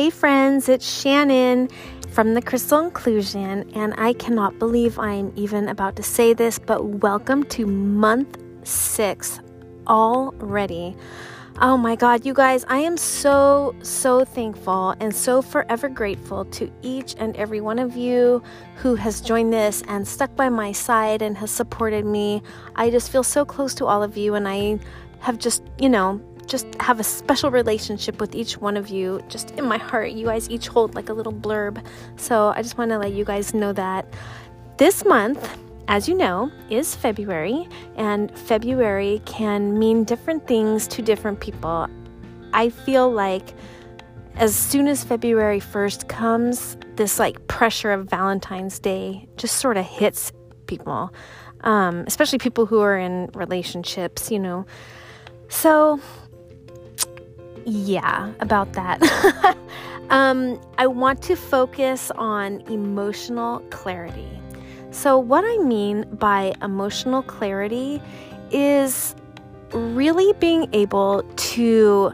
Hey, friends, it's Shannon from the Crystal Inclusion, and I cannot believe I'm even about to say this, but welcome to month six already. Oh my God, you guys, I am so, so thankful and so forever grateful to each and every one of you who has joined this and stuck by my side and has supported me. I just feel so close to all of you, and I have just, you know, just have a special relationship with each one of you. Just in my heart, you guys each hold like a little blurb. So I just want to let you guys know that this month, as you know, is February, and February can mean different things to different people. I feel like as soon as February 1st comes, this like pressure of Valentine's Day just sort of hits people, um, especially people who are in relationships, you know. So yeah, about that. um, I want to focus on emotional clarity. So, what I mean by emotional clarity is really being able to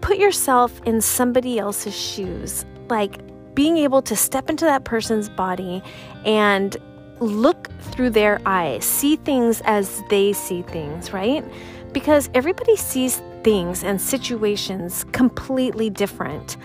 put yourself in somebody else's shoes, like being able to step into that person's body and look through their eyes, see things as they see things, right? Because everybody sees things and situations completely different.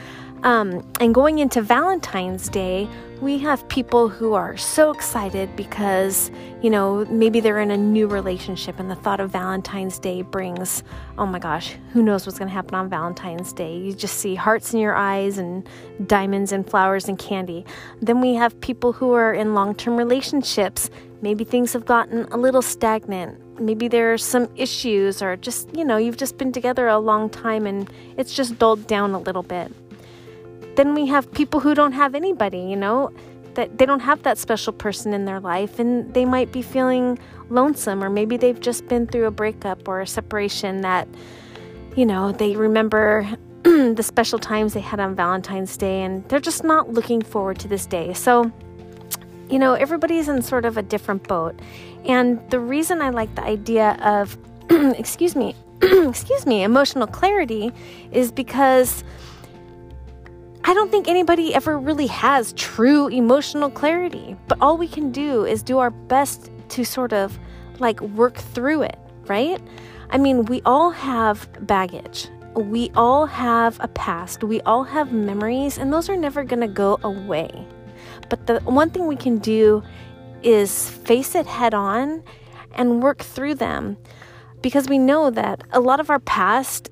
Um, and going into Valentine's Day, we have people who are so excited because, you know, maybe they're in a new relationship and the thought of Valentine's Day brings, oh my gosh, who knows what's going to happen on Valentine's Day? You just see hearts in your eyes and diamonds and flowers and candy. Then we have people who are in long term relationships. Maybe things have gotten a little stagnant maybe there are some issues or just, you know, you've just been together a long time and it's just dulled down a little bit. Then we have people who don't have anybody, you know, that they don't have that special person in their life and they might be feeling lonesome or maybe they've just been through a breakup or a separation that, you know, they remember the special times they had on Valentine's Day and they're just not looking forward to this day. So, you know, everybody's in sort of a different boat. And the reason I like the idea of, excuse me, excuse me, emotional clarity is because I don't think anybody ever really has true emotional clarity. But all we can do is do our best to sort of like work through it, right? I mean, we all have baggage. We all have a past. We all have memories, and those are never going to go away. But the one thing we can do is face it head on and work through them because we know that a lot of our past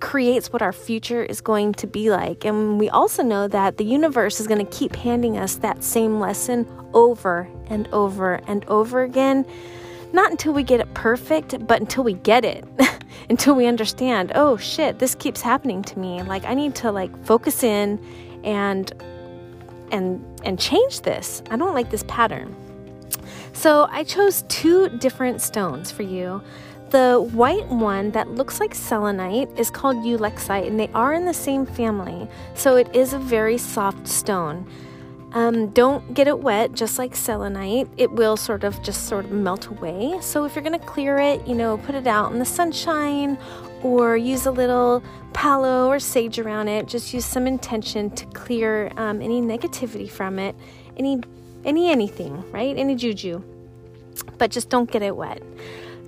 creates what our future is going to be like. And we also know that the universe is going to keep handing us that same lesson over and over and over again. Not until we get it perfect, but until we get it. until we understand, oh shit, this keeps happening to me. Like I need to like focus in and and and change this. I don't like this pattern. So I chose two different stones for you. The white one that looks like selenite is called ulexite, and they are in the same family, so it is a very soft stone. Um, don't get it wet, just like selenite. It will sort of just sort of melt away. So if you're gonna clear it, you know, put it out in the sunshine or use a little palo or sage around it. Just use some intention to clear um, any negativity from it, any any anything, right? Any juju. But just don't get it wet.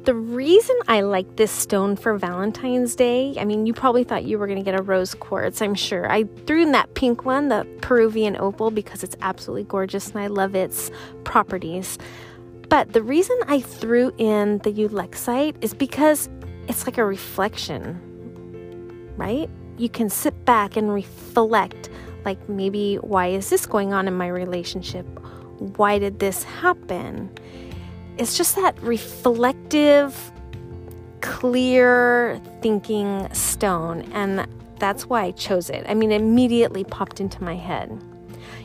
The reason I like this stone for Valentine's Day, I mean, you probably thought you were going to get a rose quartz, I'm sure. I threw in that pink one, the Peruvian opal, because it's absolutely gorgeous and I love its properties. But the reason I threw in the ulexite is because it's like a reflection, right? You can sit back and reflect, like maybe, why is this going on in my relationship? Why did this happen? It's just that reflective, clear thinking stone, and that's why I chose it. I mean, it immediately popped into my head.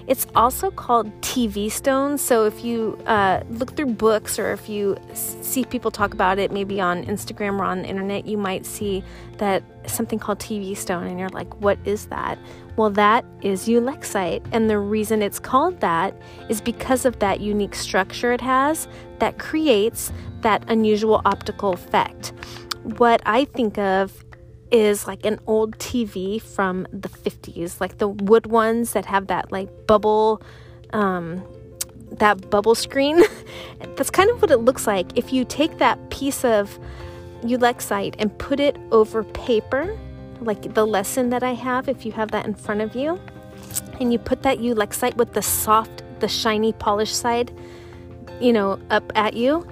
It's also called TV stone. So if you uh, look through books or if you see people talk about it, maybe on Instagram or on the internet, you might see that something called TV stone, and you're like, what is that? Well, that is ulexite. And the reason it's called that is because of that unique structure it has that creates that unusual optical effect. What I think of is like an old TV from the 50s, like the wood ones that have that like bubble um, that bubble screen. That's kind of what it looks like. If you take that piece of Ulexite and put it over paper, like the lesson that I have, if you have that in front of you, and you put that Ulexite with the soft, the shiny, polished side, you know, up at you,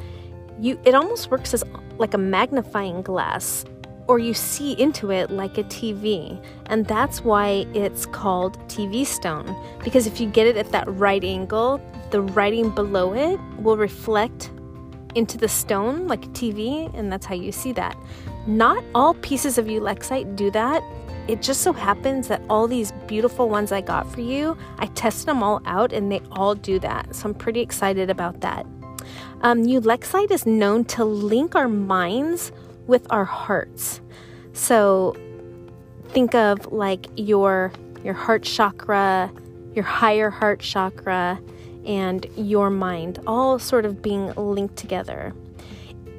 you it almost works as like a magnifying glass or you see into it like a TV. And that's why it's called TV stone. Because if you get it at that right angle, the writing below it will reflect into the stone like a TV, and that's how you see that. Not all pieces of Ulexite do that. It just so happens that all these beautiful ones I got for you, I tested them all out and they all do that. So I'm pretty excited about that. Um, Ulexite is known to link our minds with our hearts. So think of like your your heart chakra, your higher heart chakra, and your mind all sort of being linked together.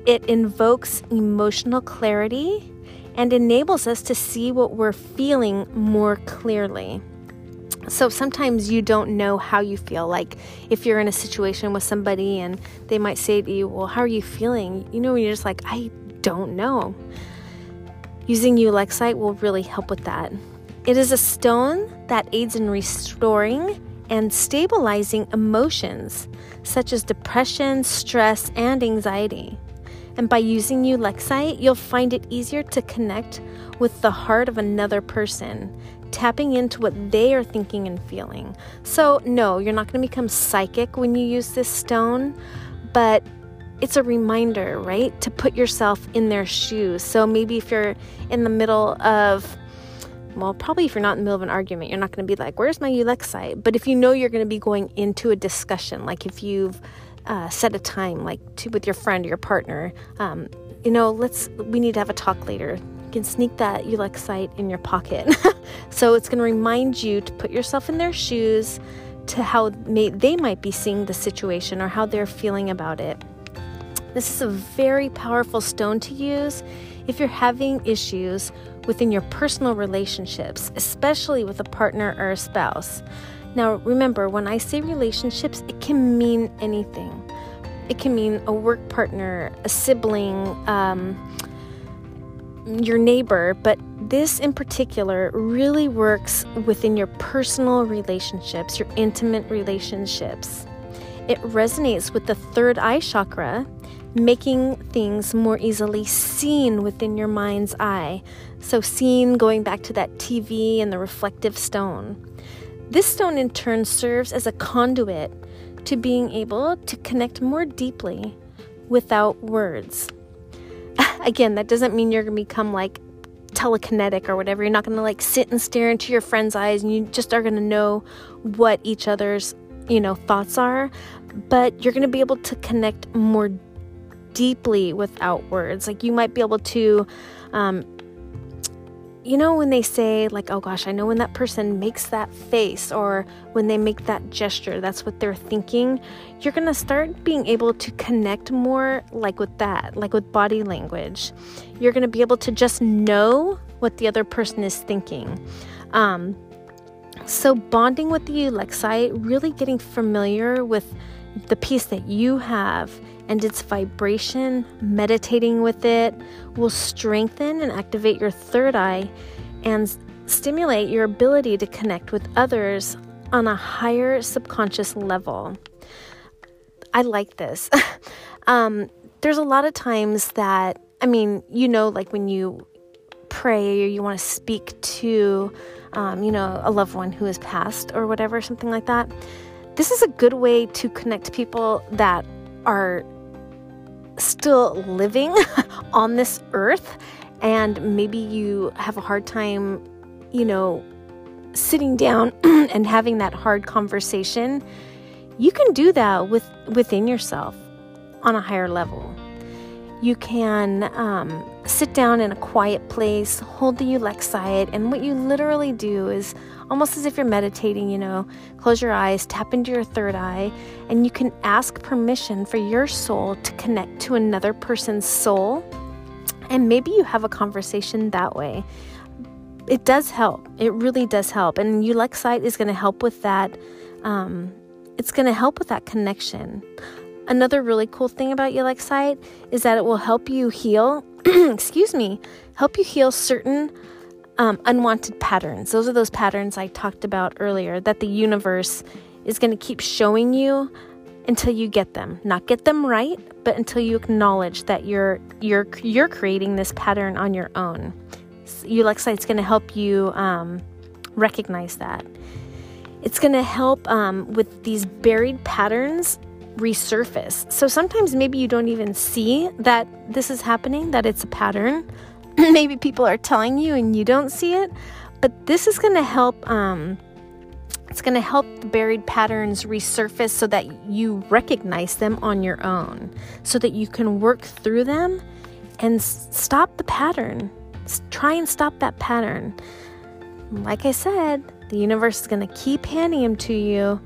It invokes emotional clarity and enables us to see what we're feeling more clearly. So sometimes you don't know how you feel. Like if you're in a situation with somebody and they might say to you, Well, how are you feeling? You know, you're just like, I don't know. Using Ulexite will really help with that. It is a stone that aids in restoring and stabilizing emotions such as depression, stress, and anxiety. And by using Ulexite, you'll find it easier to connect with the heart of another person, tapping into what they are thinking and feeling. So, no, you're not going to become psychic when you use this stone, but it's a reminder, right? To put yourself in their shoes. So maybe if you're in the middle of well, probably if you're not in the middle of an argument, you're not going to be like, Where's my Ulexite? But if you know you're going to be going into a discussion, like if you've uh, set a time, like to, with your friend or your partner, um, you know, let's, we need to have a talk later. You can sneak that Ulexite in your pocket. so it's going to remind you to put yourself in their shoes to how may, they might be seeing the situation or how they're feeling about it. This is a very powerful stone to use if you're having issues within your personal relationships, especially with a partner or a spouse. Now, remember, when I say relationships, it can mean anything. It can mean a work partner, a sibling, um, your neighbor, but this in particular really works within your personal relationships, your intimate relationships. It resonates with the third eye chakra, making things more easily seen within your mind's eye. So, seen going back to that TV and the reflective stone. This stone, in turn, serves as a conduit to being able to connect more deeply without words. Again, that doesn't mean you're going to become like telekinetic or whatever. You're not going to like sit and stare into your friend's eyes and you just are going to know what each other's, you know, thoughts are, but you're going to be able to connect more deeply without words. Like you might be able to, um, you know, when they say, like, oh gosh, I know when that person makes that face or when they make that gesture, that's what they're thinking. You're going to start being able to connect more, like with that, like with body language. You're going to be able to just know what the other person is thinking. Um, so, bonding with the Ulexite, really getting familiar with the piece that you have and its vibration, meditating with it, will strengthen and activate your third eye and stimulate your ability to connect with others on a higher subconscious level. I like this. um, there's a lot of times that, I mean, you know, like when you pray or you want to speak to, um, you know, a loved one who has passed or whatever, something like that. This is a good way to connect people that are still living on this earth and maybe you have a hard time, you know, sitting down and having that hard conversation, you can do that with within yourself on a higher level. You can um, sit down in a quiet place, hold the Ulexite, and what you literally do is almost as if you're meditating, you know, close your eyes, tap into your third eye, and you can ask permission for your soul to connect to another person's soul And maybe you have a conversation that way. It does help. It really does help. And Ulexite is going to help with that. Um, it's going to help with that connection. Another really cool thing about Ulexite is that it will help you heal, excuse me, help you heal certain um, unwanted patterns. Those are those patterns I talked about earlier that the universe is going to keep showing you until you get them. Not get them right, but until you acknowledge that you're you're you're creating this pattern on your own. Ulexite's going to help you um, recognize that. It's going to help um, with these buried patterns resurface. So sometimes maybe you don't even see that this is happening, that it's a pattern. maybe people are telling you and you don't see it, but this is going to help. Um, it's going to help the buried patterns resurface so that you recognize them on your own, so that you can work through them and s- stop the pattern. S- try and stop that pattern. Like I said, the universe is going to keep handing them to you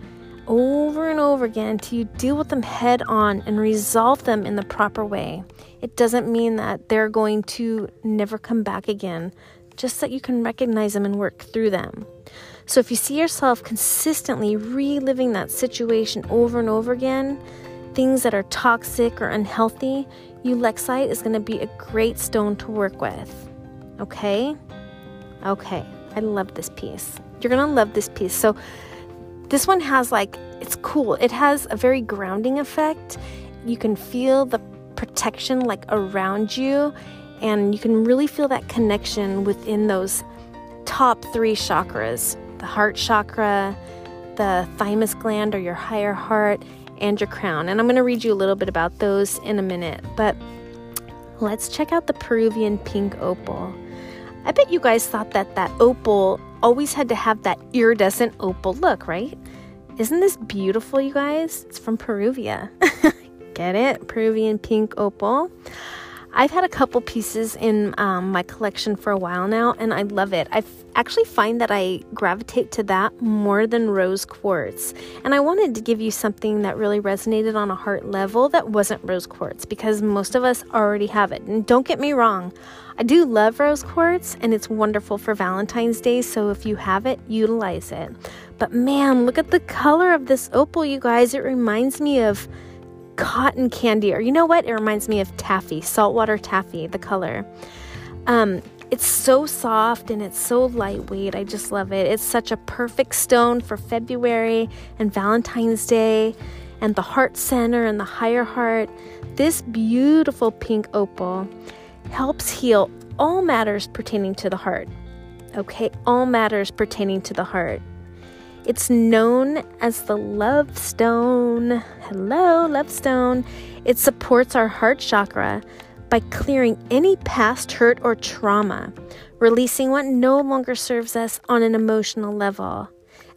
over and over again until you deal with them head on and resolve them in the proper way. It doesn't mean that they're going to never come back again, just that you can recognize them and work through them. So if you see yourself consistently reliving that situation over and over again, things that are toxic or unhealthy, Ulexite is going to be a great stone to work with. Okay? Okay. I love this piece. You're going to love this piece. So this one has like it's cool. It has a very grounding effect. You can feel the protection like around you and you can really feel that connection within those top 3 chakras the heart chakra, the thymus gland or your higher heart, and your crown. And I'm going to read you a little bit about those in a minute. But let's check out the Peruvian pink opal. I bet you guys thought that that opal always had to have that iridescent opal look, right? Isn't this beautiful, you guys? It's from Peruvia. Get it? Peruvian pink opal. I've had a couple pieces in um, my collection for a while now, and I love it. I actually find that I gravitate to that more than rose quartz. And I wanted to give you something that really resonated on a heart level that wasn't rose quartz because most of us already have it. And don't get me wrong, I do love rose quartz, and it's wonderful for Valentine's Day. So if you have it, utilize it. But man, look at the color of this opal, you guys. It reminds me of cotton candy, or you know what? It reminds me of taffy, saltwater taffy, the color. Um, it's so soft and it's so lightweight. I just love it. It's such a perfect stone for February and Valentine's Day and the heart center and the higher heart. This beautiful pink opal helps heal all matters pertaining to the heart. Okay, all matters pertaining to the heart. It's known as the love stone. Hello, love stone. It supports our heart chakra by clearing any past hurt or trauma, releasing what no longer serves us on an emotional level.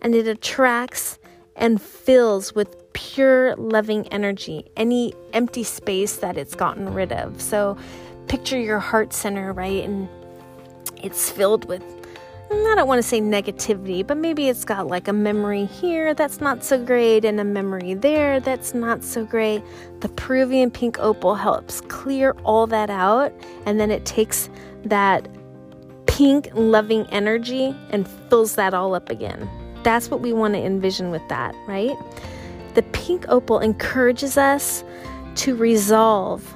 And it attracts and fills with pure loving energy any empty space that it's gotten rid of. So picture your heart center, right? And it's filled with I don't want to say negativity, but maybe it's got like a memory here that's not so great and a memory there that's not so great. The Peruvian pink opal helps clear all that out, and then it takes that pink loving energy and fills that all up again. That's what we want to envision with that, right? The pink opal encourages us to resolve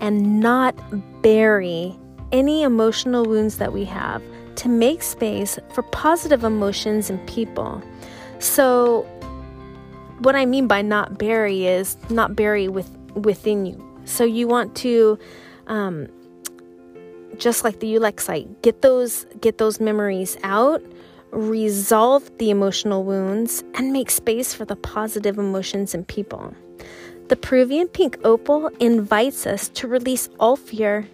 and not bury any emotional wounds that we have to make space for positive emotions in people. So, what I mean by not bury is not bury with, within you. So, you want to, um, just like the Ulexite, get those get those memories out, resolve the emotional wounds, and make space for the positive emotions in people. The Peruvian pink opal invites us to release all fear,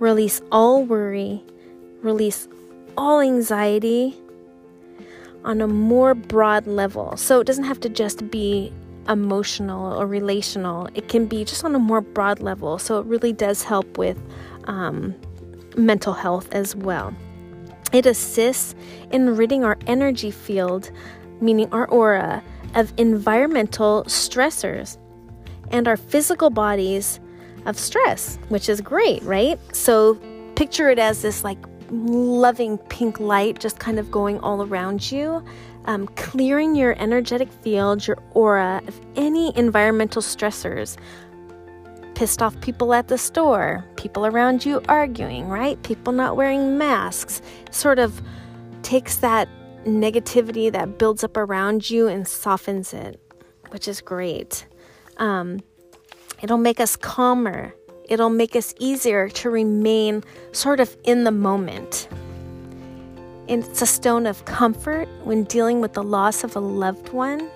release all worry, release all anxiety on a more broad level. So it doesn't have to just be emotional or relational, it can be just on a more broad level. So it really does help with um, mental health as well. It assists in ridding our energy field, meaning our aura, of environmental stressors and our physical bodies of stress, which is great, right? So picture it as this like loving pink light just kind of going all around you, um, clearing your energetic field, your aura of any environmental stressors. Pissed off people at the store, people around you arguing, right? People not wearing masks. Sort of takes that negativity that builds up around you and softens it, which is great. Um, it'll make us calmer. It'll make us easier to remain sort of in the moment. And it's a stone of comfort when dealing with the loss of a loved one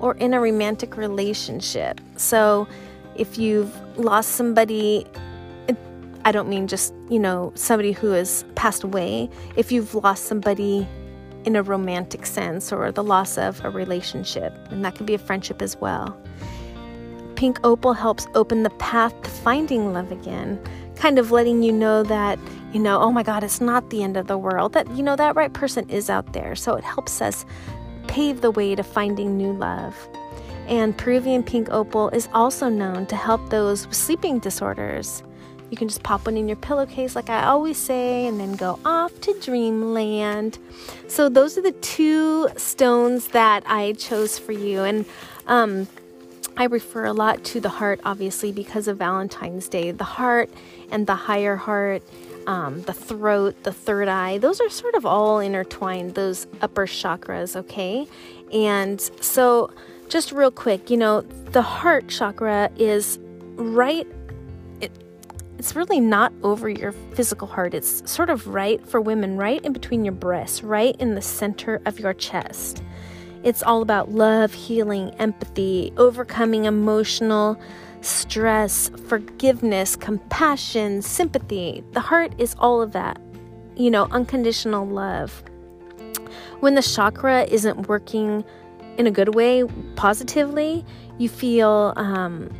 or in a romantic relationship. So, if you've lost somebody, I don't mean just, you know, somebody who has passed away. If you've lost somebody in a romantic sense or the loss of a relationship, and that could be a friendship as well. Pink opal helps open the path to finding love again, kind of letting you know that, you know, oh my God, it's not the end of the world, that, you know, that right person is out there. So it helps us pave the way to finding new love. And Peruvian pink opal is also known to help those with sleeping disorders. You can just pop one in your pillowcase, like I always say, and then go off to dreamland. So, those are the two stones that I chose for you. And um, I refer a lot to the heart, obviously, because of Valentine's Day. The heart and the higher heart, um, the throat, the third eye, those are sort of all intertwined, those upper chakras, okay? And so, just real quick, you know, the heart chakra is right it's really not over your physical heart. It's sort of right for women, right in between your breasts, right in the center of your chest. It's all about love, healing, empathy, overcoming emotional stress, forgiveness, compassion, sympathy. The heart is all of that, you know, unconditional love. When the chakra isn't working in a good way, positively, you feel um,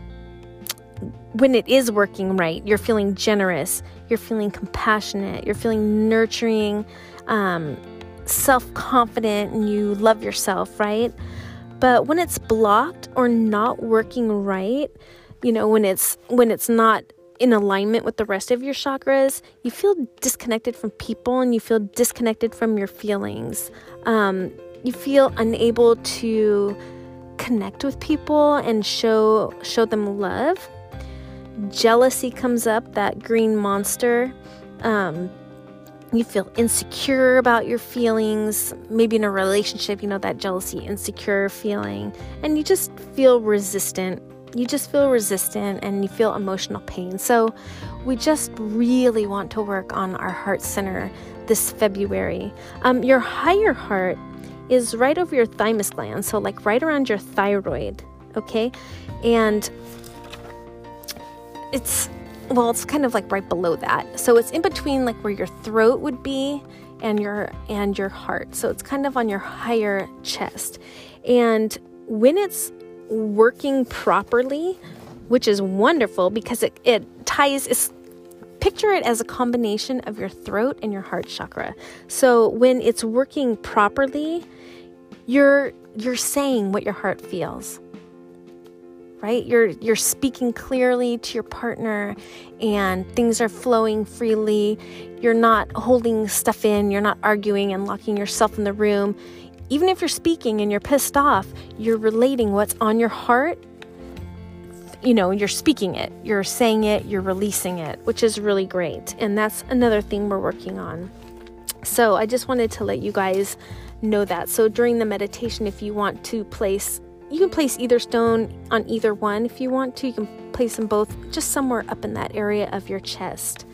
when it is working right, you're feeling generous, you're feeling compassionate, you're feeling nurturing, um, self confident, and you love yourself, right? But when it's blocked or not working right, you know, when it's when it's not in alignment with the rest of your chakras, you feel disconnected from people and you feel disconnected from your feelings. Um, you feel unable to connect with people and show show them love jealousy comes up, that green monster. Um, you feel insecure about your feelings, maybe in a relationship, you know, that jealousy, insecure feeling, and you just feel resistant. You just feel resistant and you feel emotional pain. So, we just really want to work on our heart center this February. Um, your higher heart is right over your thymus gland, so like right around your thyroid, okay? And it's well, it's kind of like right below that. So it's in between like where your throat would be and your and your heart. So it's kind of on your higher chest. And when it's working properly, which is wonderful because it, it ties it's picture it as a combination of your throat and your heart chakra. So when it's working properly, you're you're saying what your heart feels right? You're you're speaking clearly to your partner and things are flowing freely. You're not holding stuff in. You're not arguing and locking yourself in the room. Even if you're speaking and you're pissed off you're relating what's on your heart. You know you're speaking it. You're saying it. You're releasing it which is really great. And that's another thing we're working on. So i just wanted to let you guys know that. So during the meditation if you want to place you can place either stone on either one if you want to. You can place them both just somewhere up in that area of your chest.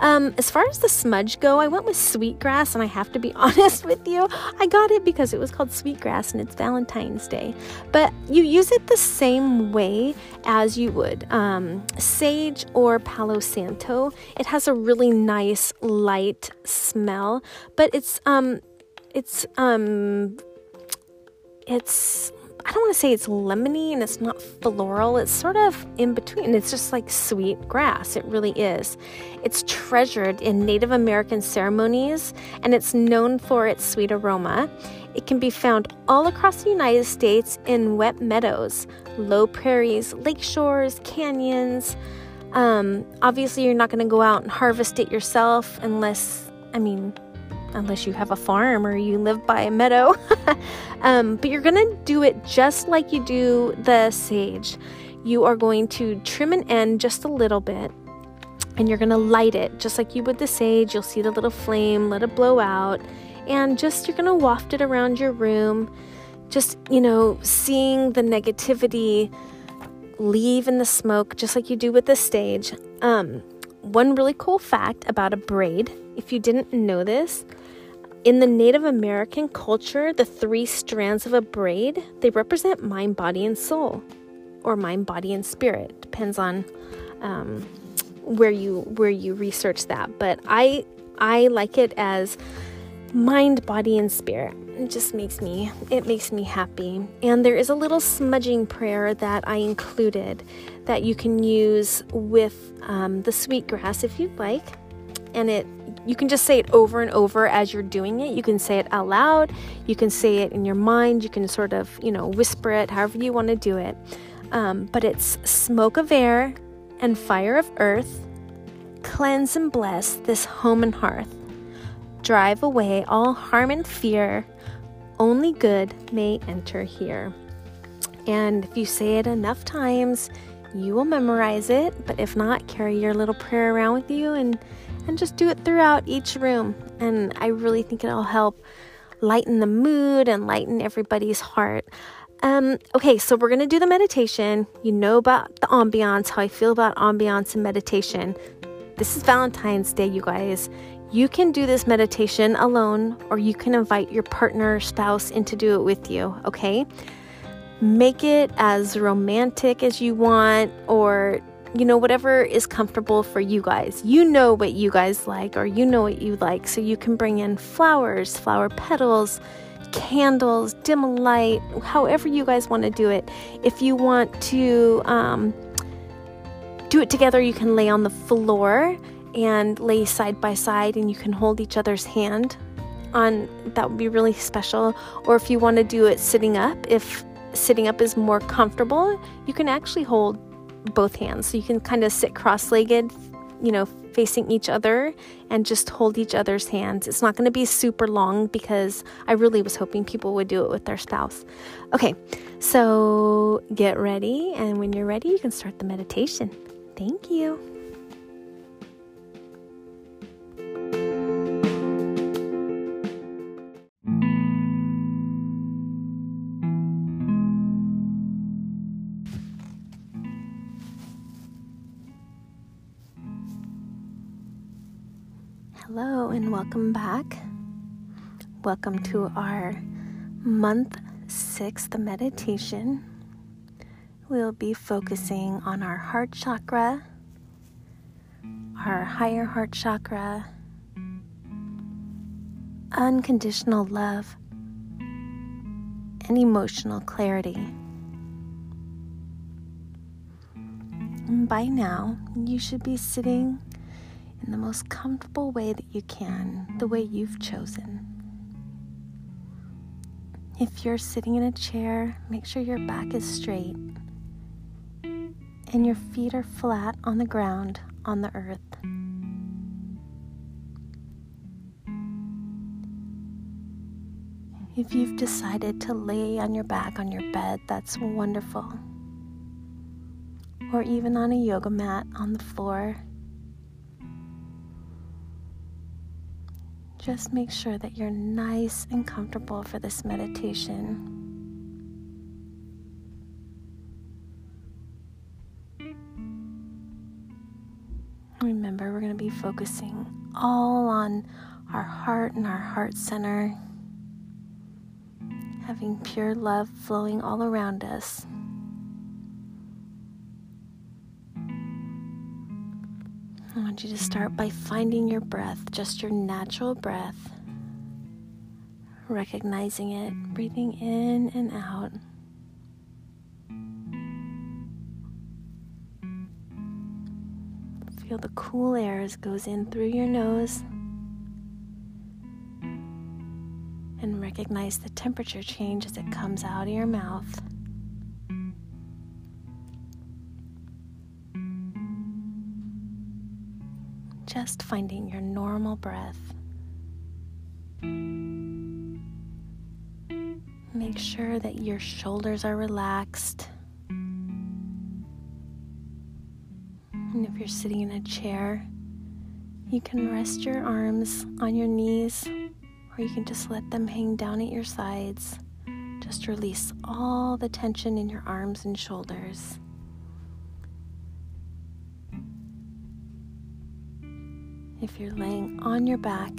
Um, as far as the smudge go, I went with sweetgrass, and I have to be honest with you, I got it because it was called sweetgrass and it's Valentine's Day. But you use it the same way as you would um, sage or Palo Santo. It has a really nice light smell, but it's um, it's um, it's I don't want to say it's lemony and it's not floral. It's sort of in between. It's just like sweet grass. It really is. It's treasured in Native American ceremonies and it's known for its sweet aroma. It can be found all across the United States in wet meadows, low prairies, lake shores, canyons, Um, obviously, you're not going to go out and harvest it yourself unless, I mean, unless you have a farm or you live by a meadow. um, but you're going to do it just like you do the sage. You are going to trim an end just a little bit and you're going to light it just like you would the sage. You'll see the little flame, let it blow out, and just you're going to waft it around your room. Just, you know, seeing the negativity leave in the smoke, just like you do with the sage. Um, one really cool fact about a braid, if you didn't know this, in the Native American culture, the three strands of a braid, they represent mind, body, and soul, or mind, body, and spirit. Depends on um, where you where you research that. But I I like it as mind, body, and spirit. It just makes me it makes me happy. And there is a little smudging prayer that I included that you can use with um, the sweetgrass if you'd like. And it you can just say it over and over as you're doing it. You can say it out loud. You can say it in your mind. You can sort of, you know, whisper it, however you want to do it. Um, but it's smoke of air and fire of earth. Cleanse and bless this home and hearth. Drive away all harm and fear. Only good may enter here. And if you say it enough times, you will memorize it. But if not, carry your little prayer around with you and and just do it throughout each room. And I really think it'll help lighten the mood and lighten everybody's heart. Um, okay, so we're gonna do the meditation. You know about the ambiance, how I feel about ambiance and meditation. This is Valentine's Day, you guys. You can do this meditation alone, or you can invite your partner, spouse in to do it with you, okay? Make it as romantic as you want, or you know, whatever is comfortable for you guys. You know what you guys like, or you know what you like. So you can bring in flowers, flower petals, candles, dim a light, however you guys want to do it. If you want to um, do it together, you can lay on the floor and lay side by side, and you can hold each other's hand. On that would be really special. Or if you want to do it sitting up, if sitting up is more comfortable, you can actually hold both hands. So you can kind of sit cross legged, you know, facing each other and just hold each other's hands. It's not going to be super long because I really was hoping people would do it with their spouse. Okay, so get ready. And when you're ready, you can start the meditation. Thank you. And welcome back. Welcome to our month six, meditation. We'll be focusing on our heart chakra, our higher heart chakra, unconditional love, and emotional clarity. By now, you should be sitting in the most comfortable way that you can, the way you've chosen. If you're sitting in a chair, make sure your back is straight and your feet are flat on the ground on the earth. If you've decided to lay on your back on your bed, that's wonderful. Or even on a yoga mat on the floor, Just make sure that you're nice and comfortable for this meditation. Remember, we're going to be focusing all on our heart and our heart center, having pure love flowing all around us. Want you to start by finding your breath, just your natural breath, recognizing it, breathing in and out. Feel the cool air as goes in through your nose. And recognize the temperature change as it comes out of your mouth. Finding your normal breath. Make sure that your shoulders are relaxed. And if you're sitting in a chair, you can rest your arms on your knees or you can just let them hang down at your sides. Just release all the tension in your arms and shoulders. If you're laying on your back,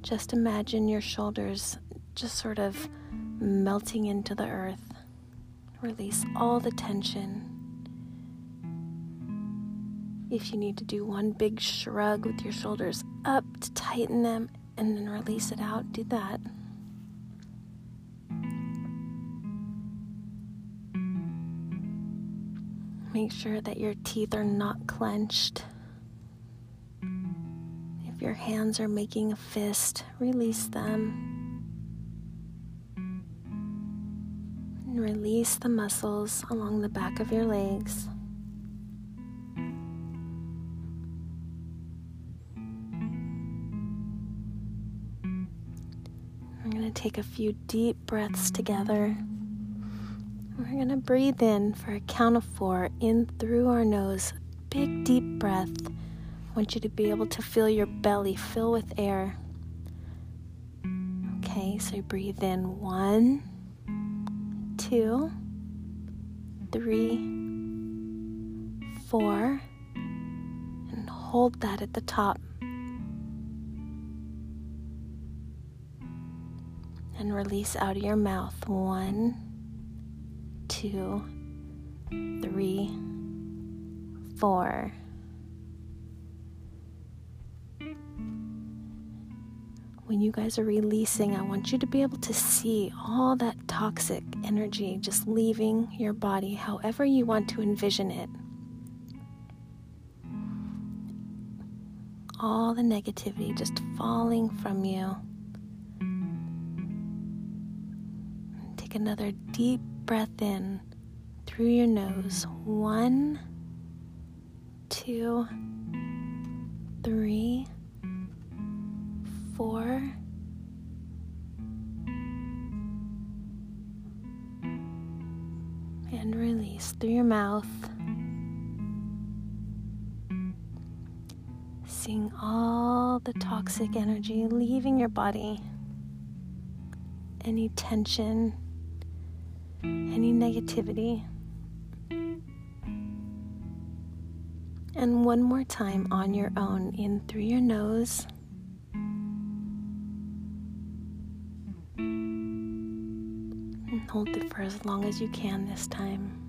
just imagine your shoulders just sort of melting into the earth. Release all the tension. If you need to do one big shrug with your shoulders up to tighten them and then release it out, do that. Make sure that your teeth are not clenched. Your hands are making a fist, release them. And release the muscles along the back of your legs. We're going to take a few deep breaths together. We're going to breathe in for a count of four in through our nose. Big, deep breath. Want you to be able to feel your belly fill with air. Okay, so breathe in one, two, three, four, and hold that at the top. And release out of your mouth. One, two, three, four. When you guys are releasing, I want you to be able to see all that toxic energy just leaving your body however you want to envision it. All the negativity just falling from you. Take another deep breath in through your nose. One, two, three, four. And release through your mouth. Seeing all the toxic energy leaving your body, any tension any negativity. And one more time on your own, in through your nose. Hold it for as long as you can this time.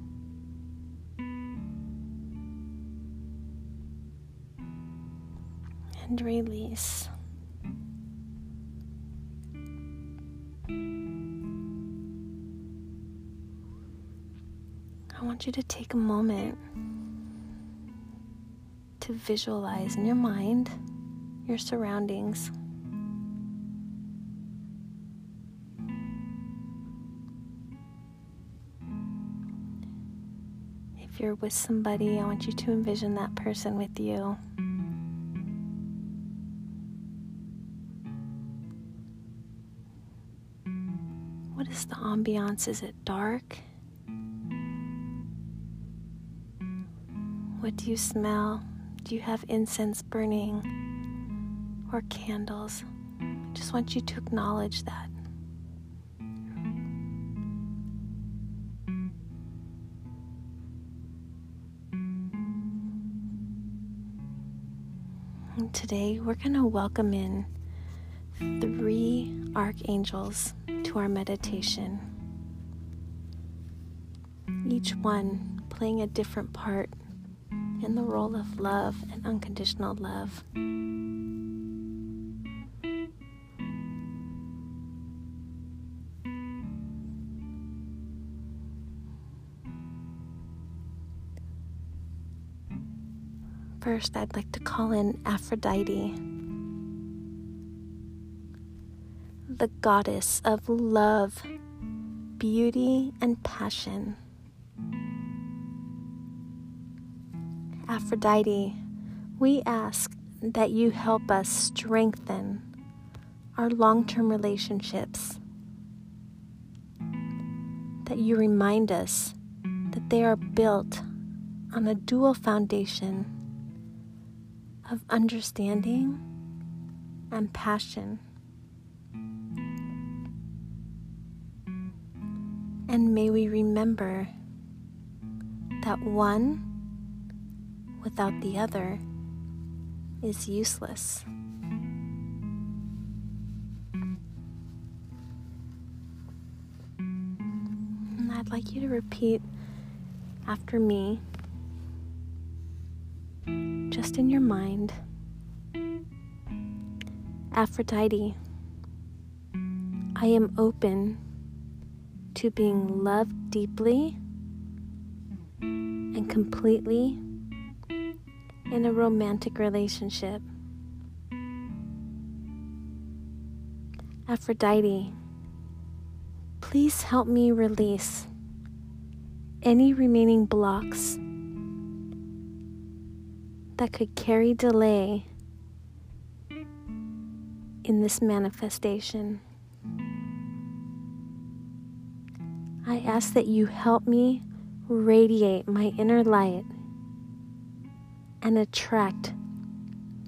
And release. I want you to take a moment to visualize in your mind your surroundings. If you're with somebody, I want you to envision that person with you. What is the ambiance? Is it dark? What do you smell? Do you have incense burning or candles? I just want you to acknowledge that. Today we're going to welcome in three archangels to our meditation. Each one playing a different part in the role of love and unconditional love. First, I'd like to call in Aphrodite, the goddess of love, beauty, and passion. Aphrodite we ask that you help us strengthen our long term relationships, that you remind us that they are built on a dual foundation of understanding and passion. And may we remember that one without the other is useless. And I'd like you to repeat after me, just in your mind Aphrodite, I am open to being loved deeply and completely in a romantic relationship. Aphrodite, please help me release any remaining blocks that could carry delay in this manifestation. I ask that you help me radiate my inner light and attract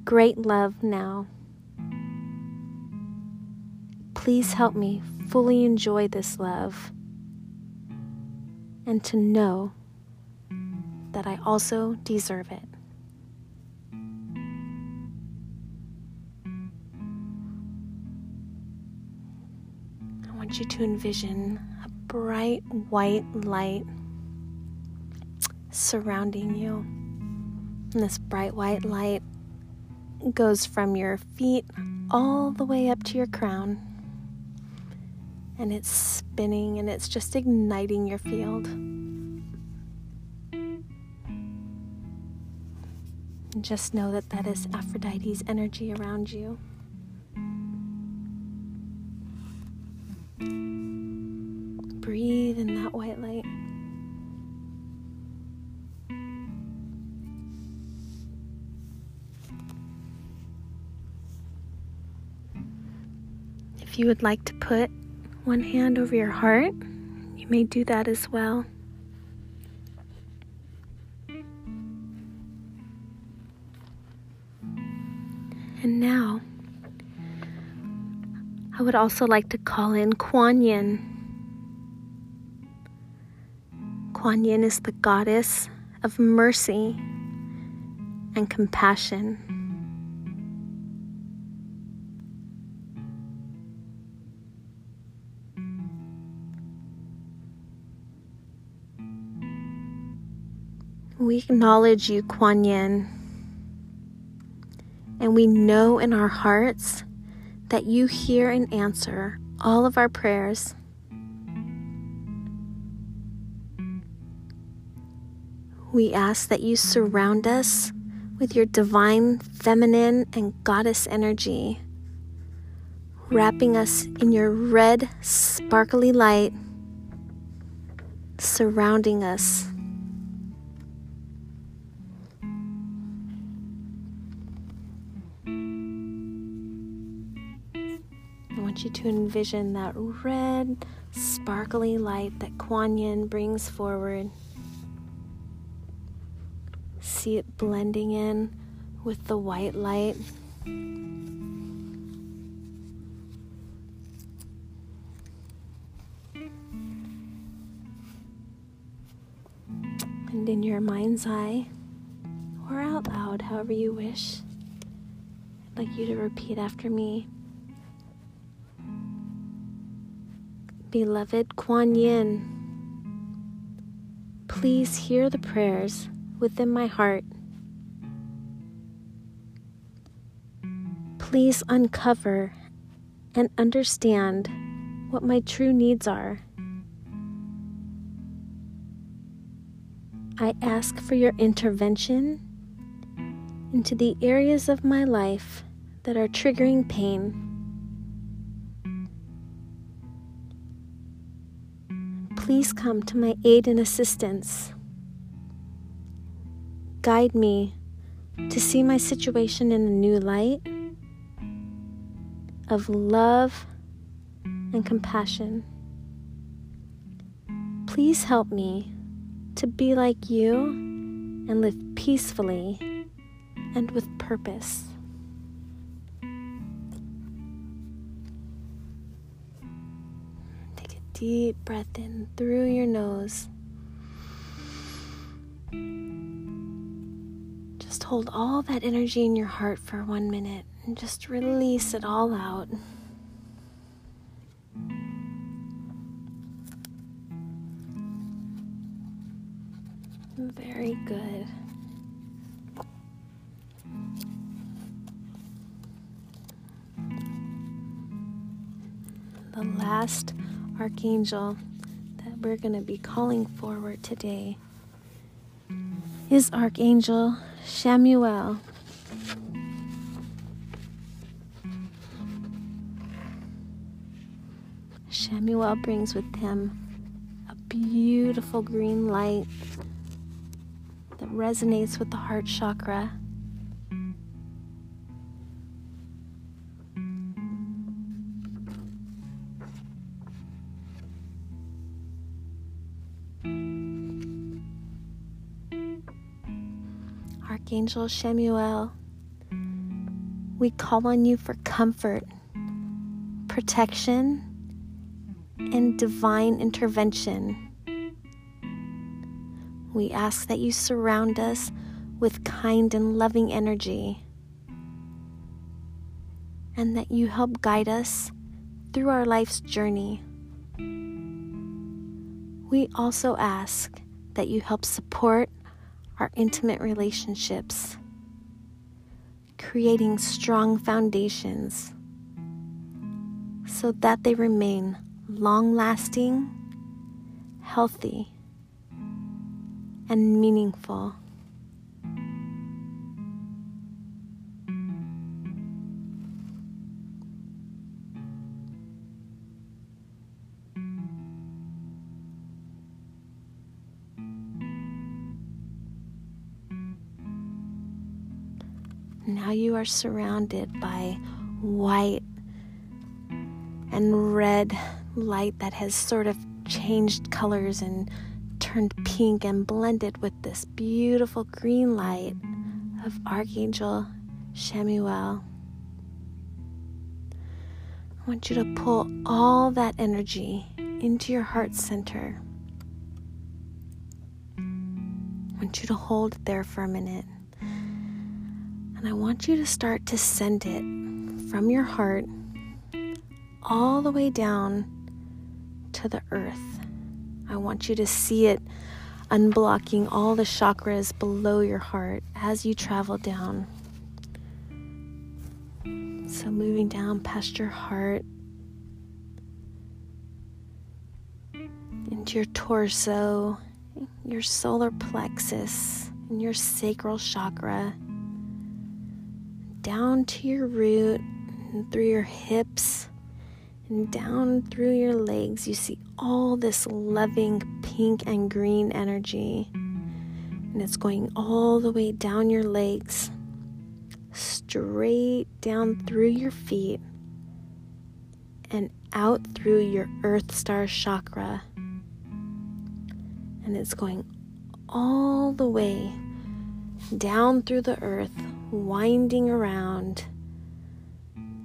great love now. Please help me fully enjoy this love and to know that I also deserve it. Want you to envision a bright white light surrounding you. And this bright white light goes from your feet all the way up to your crown. And it's spinning and it's just igniting your field. And just know that that is Aphrodite's energy around you. If you would like to put one hand over your heart, you may do that as well. And now, I would also like to call in Kuan Yin. Kuan Yin is the goddess of mercy and compassion. We acknowledge you, Kuan Yin, and we know in our hearts that you hear and answer all of our prayers. We ask that you surround us with your divine feminine and goddess energy, wrapping us in your red, sparkly light, surrounding us want you to envision that red, sparkly light that Kuan Yin brings forward. See it blending in with the white light. And in your mind's eye, or out loud, however you wish, I'd like you to repeat after me. Beloved Kuan Yin, please hear the prayers within my heart. Please uncover and understand what my true needs are. I ask for your intervention into the areas of my life that are triggering pain. Please come to my aid and assistance. Guide me to see my situation in a new light of love and compassion. Please help me to be like you and live peacefully and with purpose. Deep breath in through your nose. Just hold all that energy in your heart for one minute and just release it all out. Very good. The last archangel that we're going to be calling forward today is Archangel Chamuel. Chamuel brings with him a beautiful green light that resonates with the heart chakra. Archangel Chamuel, we call on you for comfort, protection, and divine intervention. We ask that you surround us with kind and loving energy, and that you help guide us through our life's journey. We also ask that you help support our intimate relationships, creating strong foundations so that they remain long lasting, healthy, and meaningful. Now you are surrounded by white and red light that has sort of changed colors and turned pink and blended with this beautiful green light of Archangel Chamuel. I want you to pull all that energy into your heart center. I want you to hold it there for a minute. I want you to start to send it from your heart all the way down to the earth. I want you to see it unblocking all the chakras below your heart as you travel down. So, moving down past your heart into your torso, your solar plexus, and your sacral chakra, down to your root and through your hips and down through your legs, you see all this loving pink and green energy. And it's going all the way down your legs, straight down through your feet, and out through your Earth Star chakra. And it's going all the way down through the earth, winding around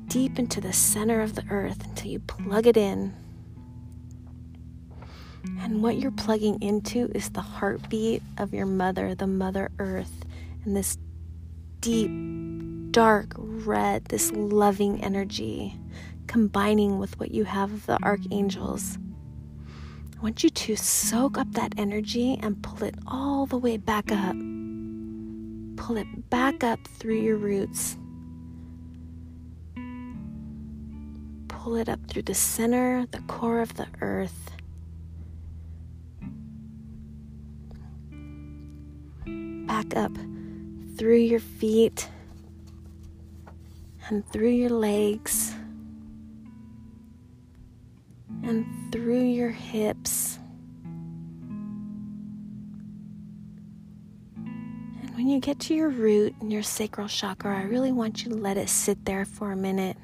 deep into the center of the earth until you plug it in. And what you're plugging into is the heartbeat of your mother, the Mother Earth, and this deep, dark red, this loving energy combining with what you have of the archangels. I want you to soak up that energy and pull it all the way back up. Pull it back up through your roots pull it up through the center, the core of the earth. Back up through your feet and through your legs and through your hips when you get to your root and your sacral chakra, I really want you to let it sit there for a minute.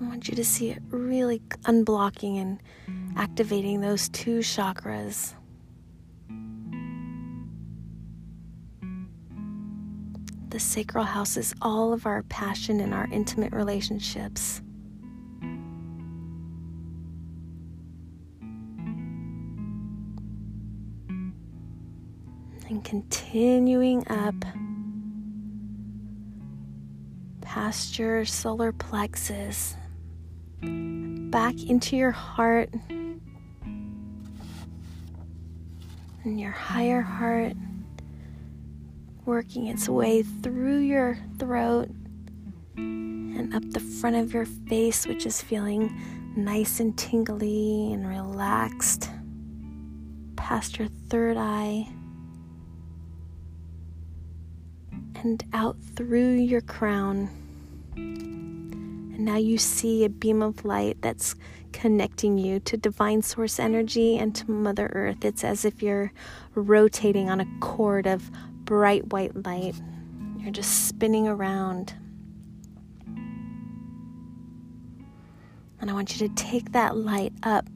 I want you to see it really unblocking and activating those two chakras. The sacral house is all of our passion and our intimate relationships. And continuing up past your solar plexus, back into your heart and your higher heart working its way through your throat and up the front of your face, which is feeling nice and tingly and relaxed, past your third eye, and out through your crown. And now you see a beam of light that's connecting you to divine source energy and to Mother Earth. It's as if you're rotating on a cord of bright white light. You're just spinning around. And I want you to take that light up,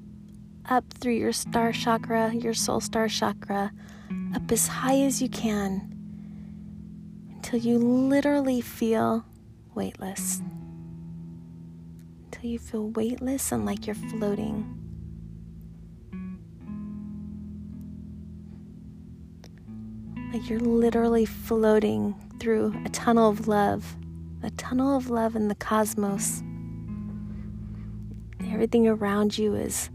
up through your star chakra, your soul star chakra, up as high as you can until you literally feel weightless. Until you feel weightless and like you're floating. Like you're literally floating through a tunnel of love, a tunnel of love in the cosmos. Everything around you is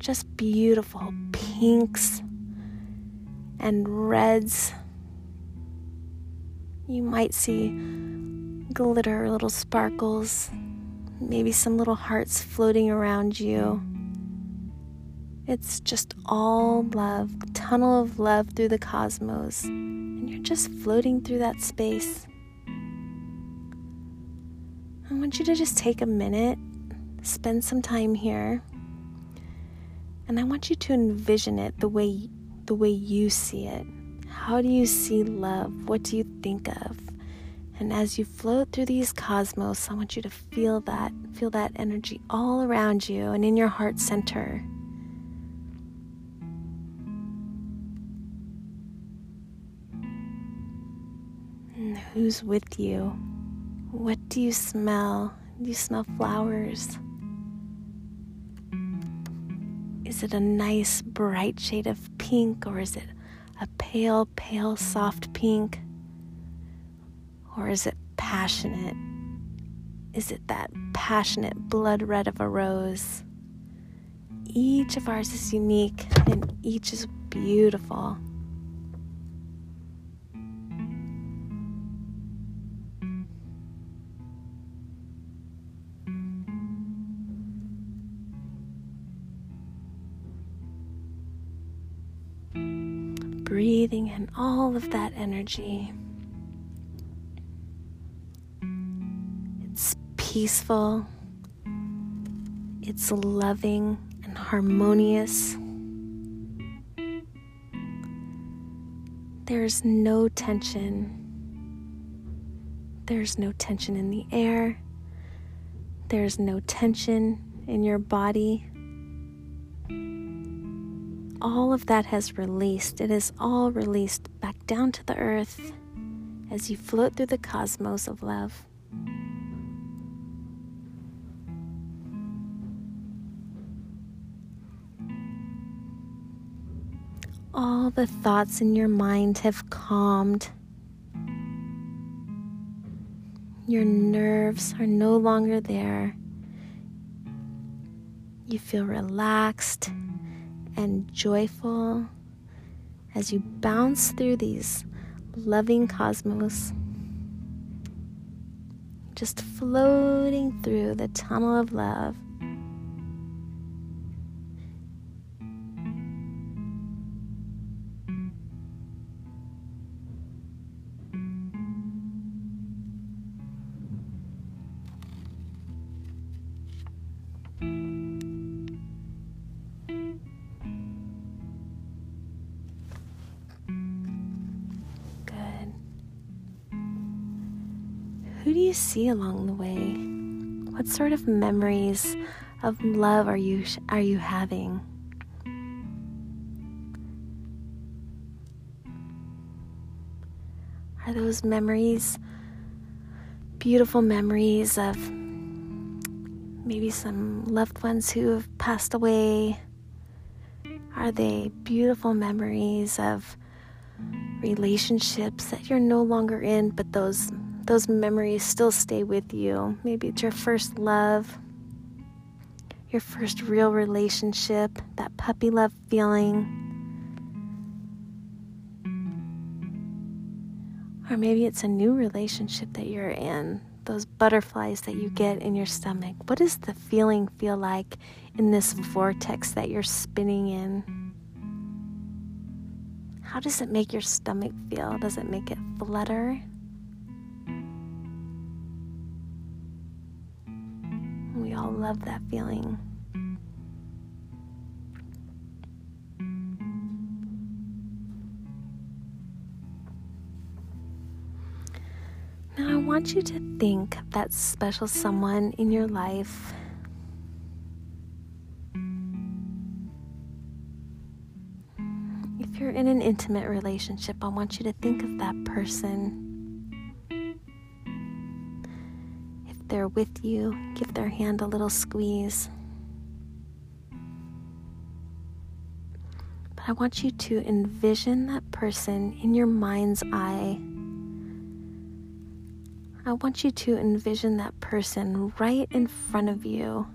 just beautiful pinks and reds. You might see glitter, little sparkles, maybe some little hearts floating around you. It's just all love, tunnel of love through the cosmos, and you're just floating through that space. I want you to just take a minute, spend some time here, and I want you to envision it the way the way you see it. How do you see love? What do you think of? And as you float through these cosmos, I want you to feel that, feel that energy all around you and in your heart center. Who's with you? What do you smell? Do you smell flowers? Is it a nice bright shade of pink or is it a pale, pale, soft pink? Or is it passionate? Is it that passionate blood red of a rose? Each of ours is unique and each is beautiful. In all of that energy. It's peaceful, it's loving and harmonious. There's no tension. There's no tension in the air. There's no tension in your body all of that has released. It is all released back down to the earth as you float through the cosmos of love. All the thoughts in your mind have calmed. Your nerves are no longer there. You feel relaxed and joyful as you bounce through these loving cosmos, just floating through the tunnel of love. You see along the way? What sort of memories of love are you are you having? Are those memories beautiful memories of maybe some loved ones who have passed away? Are they beautiful memories of relationships that you're no longer in, but those those memories still stay with you? Maybe it's your first love, your first real relationship, that puppy love feeling. Or maybe it's a new relationship that you're in, those butterflies that you get in your stomach. What does the feeling feel like in this vortex that you're spinning in? How does it make your stomach feel? Does it make it flutter? Love that feeling. Now, I want you to think of that special someone in your life. If you're in an intimate relationship, I want you to think of that person. They're with you, give their hand a little squeeze. But I want you to envision that person in your mind's eye I want you to envision that person right in front of you,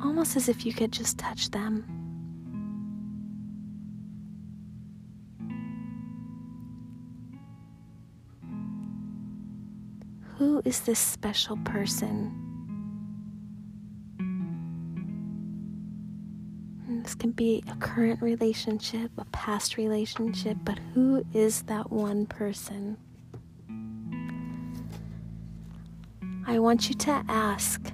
almost as if you could just touch them. Is this special person? This can be a current relationship, a past relationship, but who is that one person? I want you to ask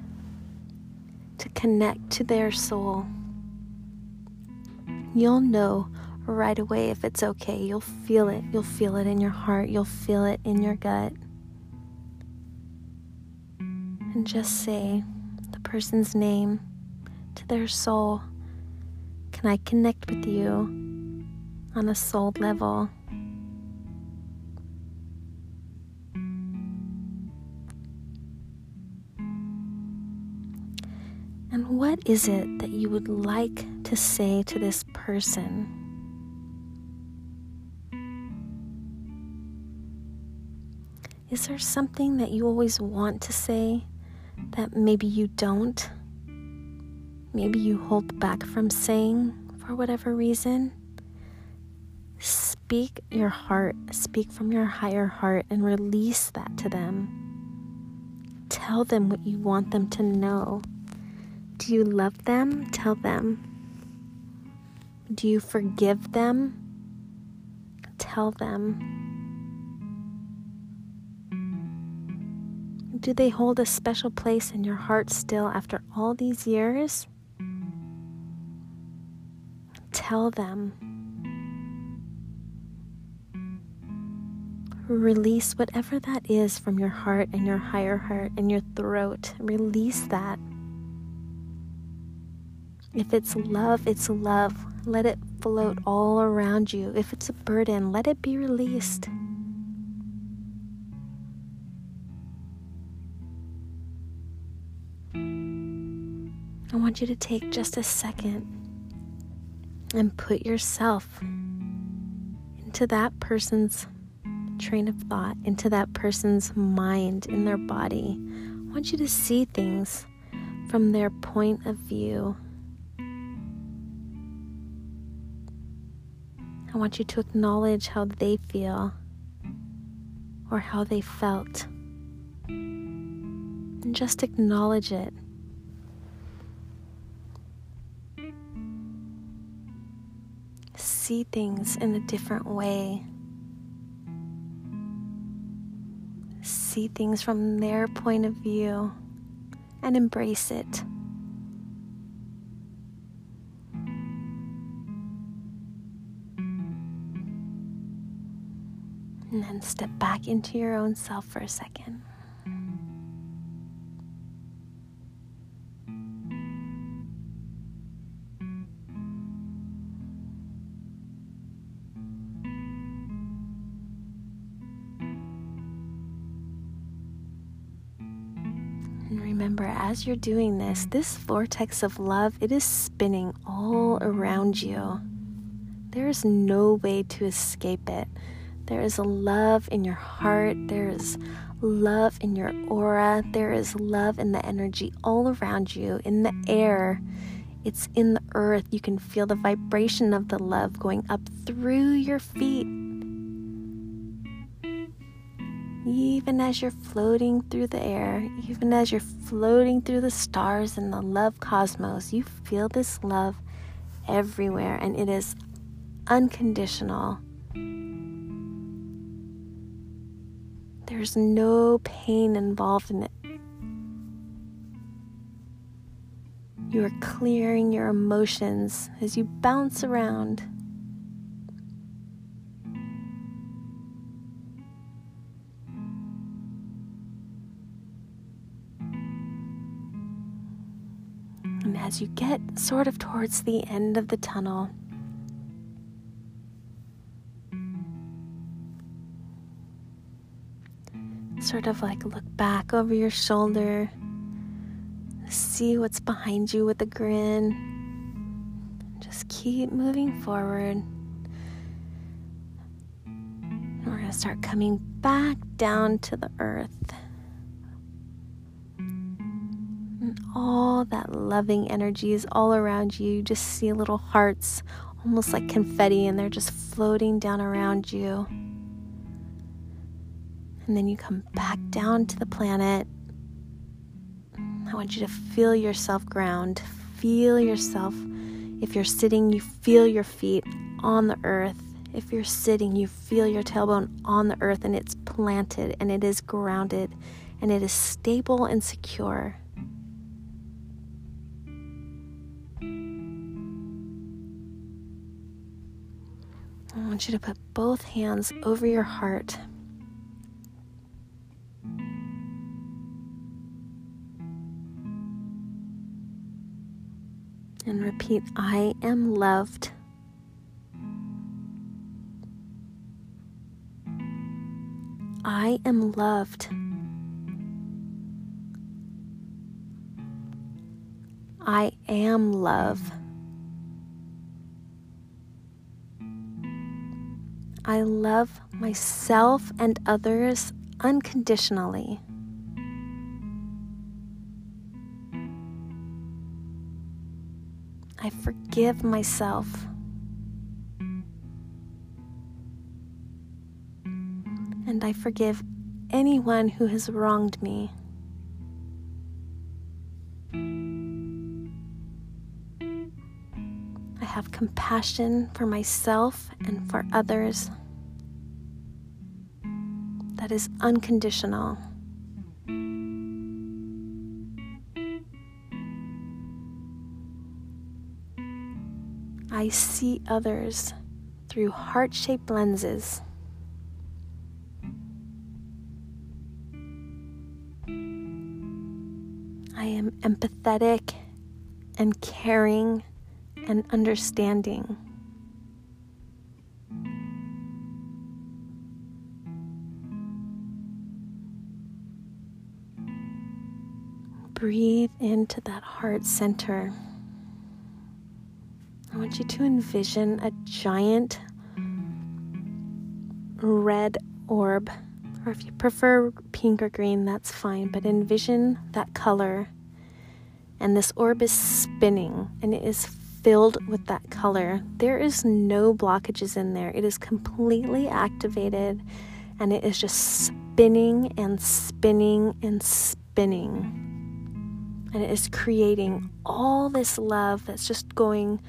to connect to their soul. You'll know right away if it's okay. You'll feel it. You'll feel it in your heart. You'll feel it in your gut. And just say the person's name to their soul. Can I connect with you on a soul level? And what is it that you would like to say to this person? Is there something that you always want to say that maybe you don't? Maybe you hold back from saying for whatever reason? Speak your heart, speak from your higher heart, and release that to them. Tell them what you want them to know. Do you love them? Tell them. Do you forgive them? Tell them. Do they hold a special place in your heart still after all these years? Tell them. Release whatever that is from your heart and your higher heart and your throat. Release that. If it's love, it's love. Let it float all around you. If it's a burden, let it be released. I want you to take just a second and put yourself into that person's train of thought, into that person's mind, in their body. I want you to see things from their point of view. I want you to acknowledge how they feel or how they felt. And just acknowledge it. See things in a different way. See things from their point of view and embrace it. And then step back into your own self for a second. Remember, as you're doing this, this vortex of love, it is spinning all around you. There is no way to escape it. There is a love in your heart. There is love in your aura. There is love in the energy all around you, in the air. It's in the earth. You can feel the vibration of the love going up through your feet. Even as you're floating through the air, even as you're floating through the stars and the love cosmos, you feel this love everywhere and it is unconditional. There's no pain involved in it. You are clearing your emotions as you bounce around. As you get sort of towards the end of the tunnel, sort of like look back over your shoulder, see what's behind you with a grin. Just keep moving forward. And we're going to start coming back down to the earth. All that loving energy is all around you. You just see little hearts, almost like confetti, and they're just floating down around you. And then you come back down to the planet. I want you to feel yourself ground. Feel yourself. If you're sitting, you feel your feet on the earth. If you're sitting, you feel your tailbone on the earth and it's planted and it is grounded and it is stable and secure. Want you to put both hands over your heart. and repeat, I am loved. I am loved. I am love. I love myself and others unconditionally. I forgive myself. And I forgive anyone who has wronged me. Have compassion for myself and for others that is unconditional. I see others through heart shaped lenses. I am empathetic and caring and understanding. Breathe into that heart center. I want you to envision a giant red orb, or if you prefer pink or green, that's fine, but envision that color. And this orb is spinning and it is filled with that color. There is no blockages in there, it is completely activated and it is just spinning and spinning and spinning. And it is creating all this love that's just going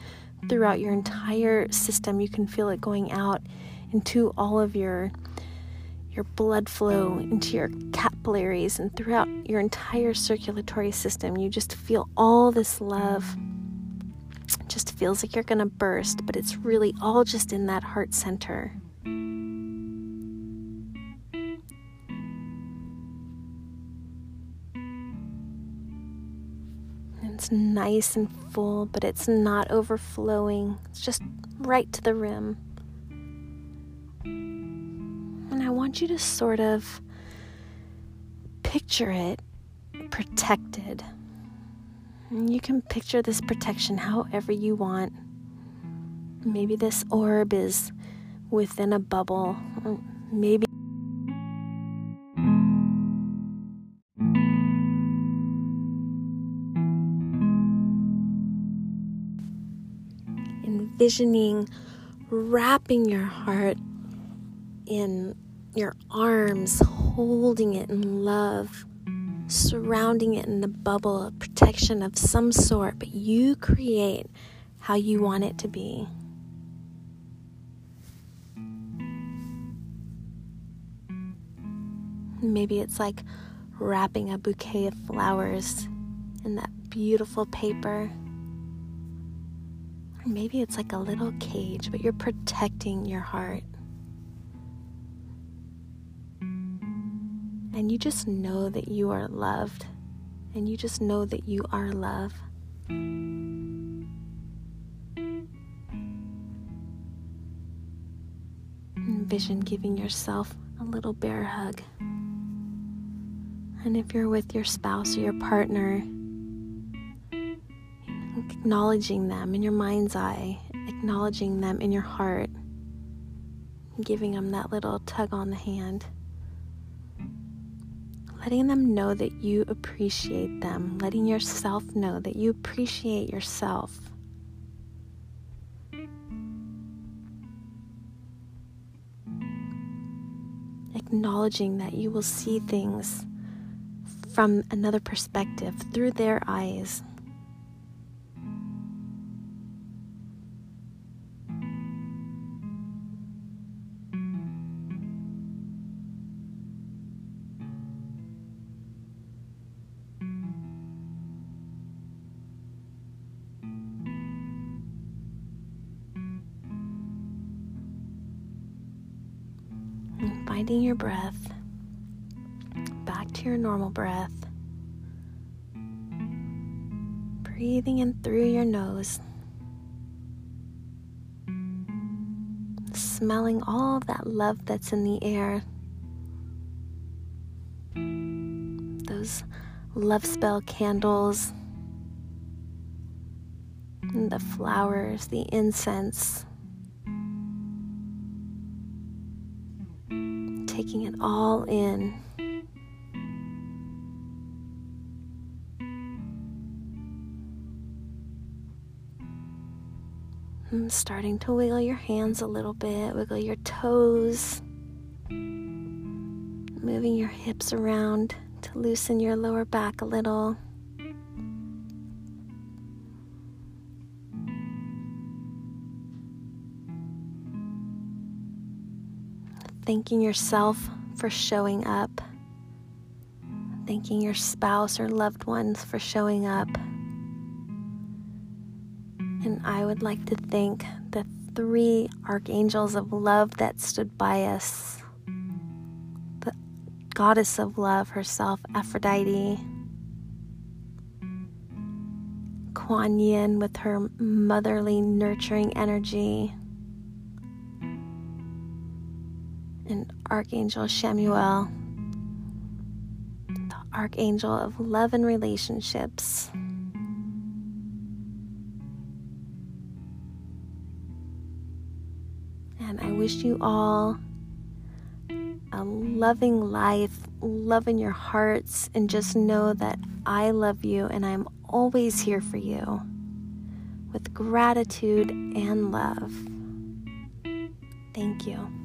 throughout your entire system. You can feel it going out into all of your your blood flow into your capillaries and throughout your entire circulatory system. You just feel all this love feels like you're going to burst, but it's really all just in that heart center. It's nice and full, but it's not overflowing. It's just right to the rim. And I want you to sort of picture it protected. And you can picture this protection however you want. Maybe this orb is within a bubble, maybe. Envisioning wrapping your heart in your arms, holding it in love, surrounding it in a bubble of protection of some sort, but you create how you want it to be. Maybe it's like wrapping a bouquet of flowers in that beautiful paper. Or maybe it's like a little cage, but you're protecting your heart. And you just know that you are loved. And you just know that you are love. Envision giving yourself a little bear hug. And if you're with your spouse or your partner, acknowledging them in your mind's eye, acknowledging them in your heart, giving them that little tug on the hand, letting them know that you appreciate them, letting yourself know that you appreciate yourself. Acknowledging that you will see things from another perspective through their eyes. Your breath back to your normal breath. Breathing in through your nose. Smelling all that love that's in the air. Those love spell candles. And the flowers, the incense. Taking it all in. starting to wiggle your hands a little bit, wiggle your toes, moving your hips around to loosen your lower back a little. Thanking yourself for showing up. Thanking your spouse or loved ones for showing up. And I would like to thank the three archangels of love that stood by us the goddess of love herself, Aphrodite, Kuan Yin with her motherly, nurturing energy, and Archangel Chamuel, the archangel of love and relationships. And I wish you all a loving life, love in your hearts, and just know that I love you and I'm always here for you with gratitude and love. Thank you.